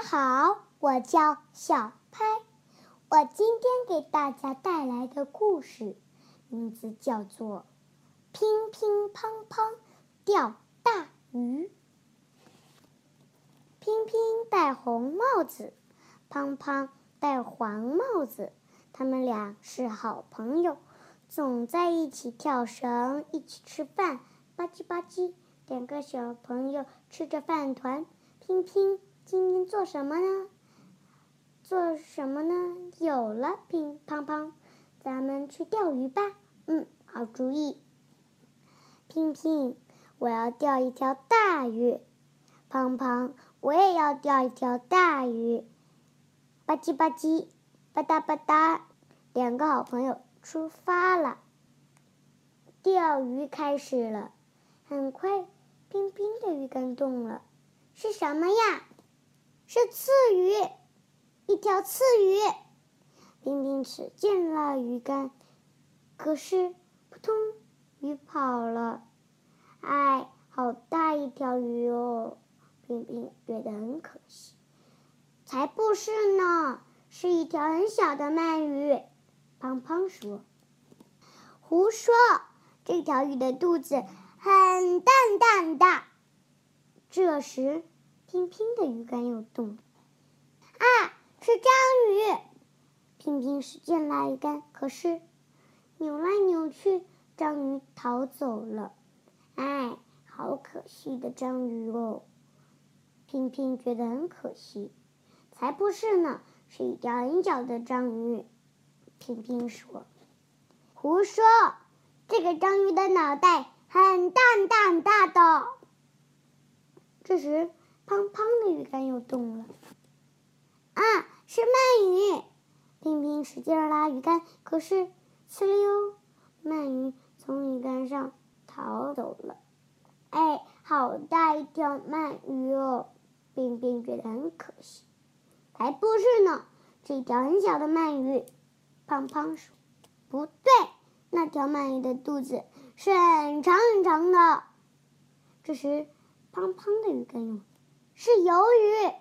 家好，我叫小拍，我今天给大家带来的故事名字叫做《乒乒乓乓钓大鱼》。乒乒戴红帽子，乓乓戴黄帽子，他们俩是好朋友，总在一起跳绳，一起吃饭，吧唧吧唧。两个小朋友吃着饭团，乒乒今天做什么呢？做什么呢？有了，乒乓乓，咱们去钓鱼吧。嗯，好主意。乒乒，我要钓一条大鱼。乓乓，我也要钓一条大鱼。吧唧吧唧，吧嗒吧嗒，两个好朋友出发了。钓鱼开始了，很快。冰冰的鱼竿动了，是什么呀？是刺鱼，一条刺鱼。冰冰使劲拉鱼竿，可是扑通，鱼跑了。哎，好大一条鱼哦！冰冰觉得很可惜。才不是呢，是一条很小的鳗鱼。胖胖说：“胡说，这条鱼的肚子。”很淡淡的。这时，乒乒的鱼竿又动了。啊，是章鱼！乒乒使劲拉鱼竿，可是扭来扭去，章鱼逃走了。哎，好可惜的章鱼哦！乒乒觉得很可惜。才不是呢，是一条很小的章鱼。乒乒说：“胡说，这个章鱼的脑袋。”很大很大的。这时，胖胖的鱼竿又动了。啊，是鳗鱼！冰冰使劲拉鱼竿，可是，呲溜，鳗鱼从鱼竿上逃走了。哎，好大一条鳗鱼哦！冰冰觉得很可惜。才不是呢，是一条很小的鳗鱼。胖胖说：“不对，那条鳗鱼的肚子。”是很长很长的。这时，胖胖的鱼竿又是鱿鱼。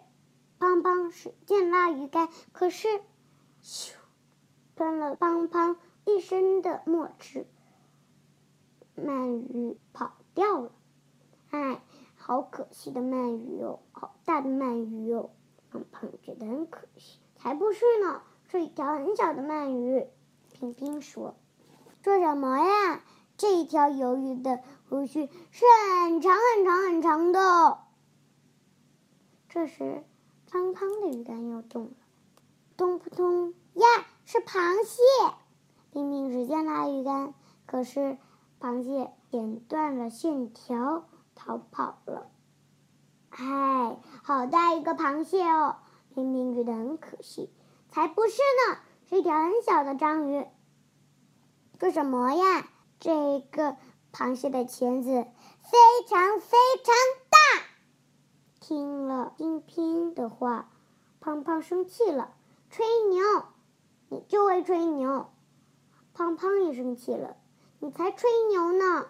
胖胖使劲拉鱼竿，可是，咻，喷了胖胖一身的墨汁。鳗鱼跑掉了。哎，好可惜的鳗鱼哦，好大的鳗鱼哦。胖胖觉得很可惜。才不是呢，是一条很小的鳗鱼。平平说：“说什么呀？”这一条鱿鱼的胡须是很长很长很长的。这时，胖胖的鱼竿又动了，咚扑通呀，是螃蟹！冰冰使劲拉鱼竿，可是螃蟹剪断了线条，逃跑了。嗨，好大一个螃蟹哦！冰冰觉得很可惜。才不是呢，是一条很小的章鱼。这什么呀？这个螃蟹的钳子非常非常。听了冰冰的话，胖胖生气了，吹牛，你就会吹牛。胖胖也生气了，你才吹牛呢！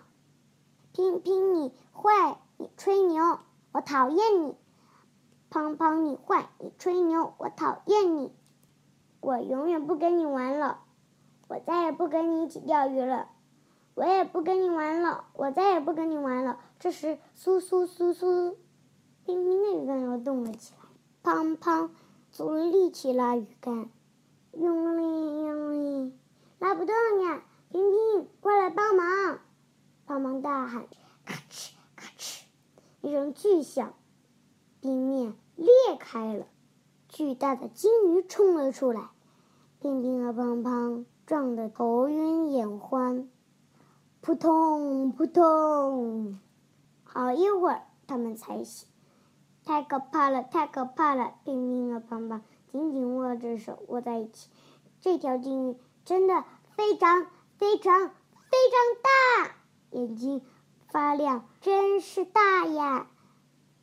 拼拼你坏，你吹牛，我讨厌你。胖胖你坏，你吹牛，我讨厌你。我永远不跟你玩了，我再也不跟你一起钓鱼了。我也不跟你玩了，我再也不跟你玩了。这时，苏苏苏苏，冰冰的鱼竿又动了起来。胖胖足力气拉鱼竿，用力用力，拉不动呀！冰冰，快来帮忙！胖胖大喊：“咔哧咔哧！”一声巨响，冰面裂开了，巨大的金鱼冲了出来。冰冰和胖胖撞得头晕眼花。扑通扑通，好一会儿，他们才醒。太可怕了，太可怕了！冰冰和胖胖紧紧握着手，握在一起。这条金鱼真的非常非常非常大，眼睛发亮，真是大呀！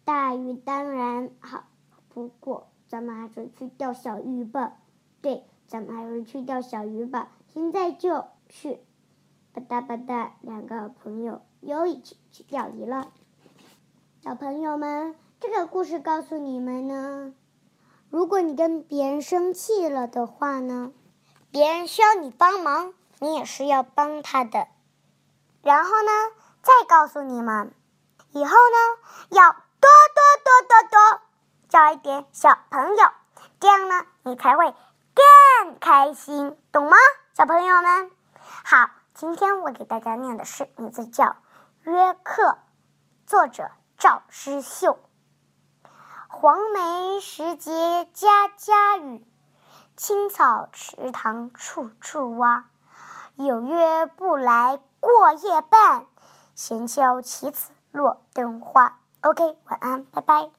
大鱼当然好，不过咱们还是去钓小鱼吧。对，咱们还是去钓小鱼吧。现在就去。吧嗒吧嗒，两个朋友又一起去钓鱼了。小朋友们，这个故事告诉你们呢，如果你跟别人生气了的话呢，别人需要你帮忙，你也是要帮他的。然后呢，再告诉你们，以后呢要多多多多多交一点小朋友，这样呢你才会更开心，懂吗，小朋友们？好，今天我给大家念的诗名字叫《约克》，作者赵诗秀。黄梅时节家家雨，青草池塘处处蛙。有约不来过夜半，闲敲棋子落灯花。OK，晚安，拜拜。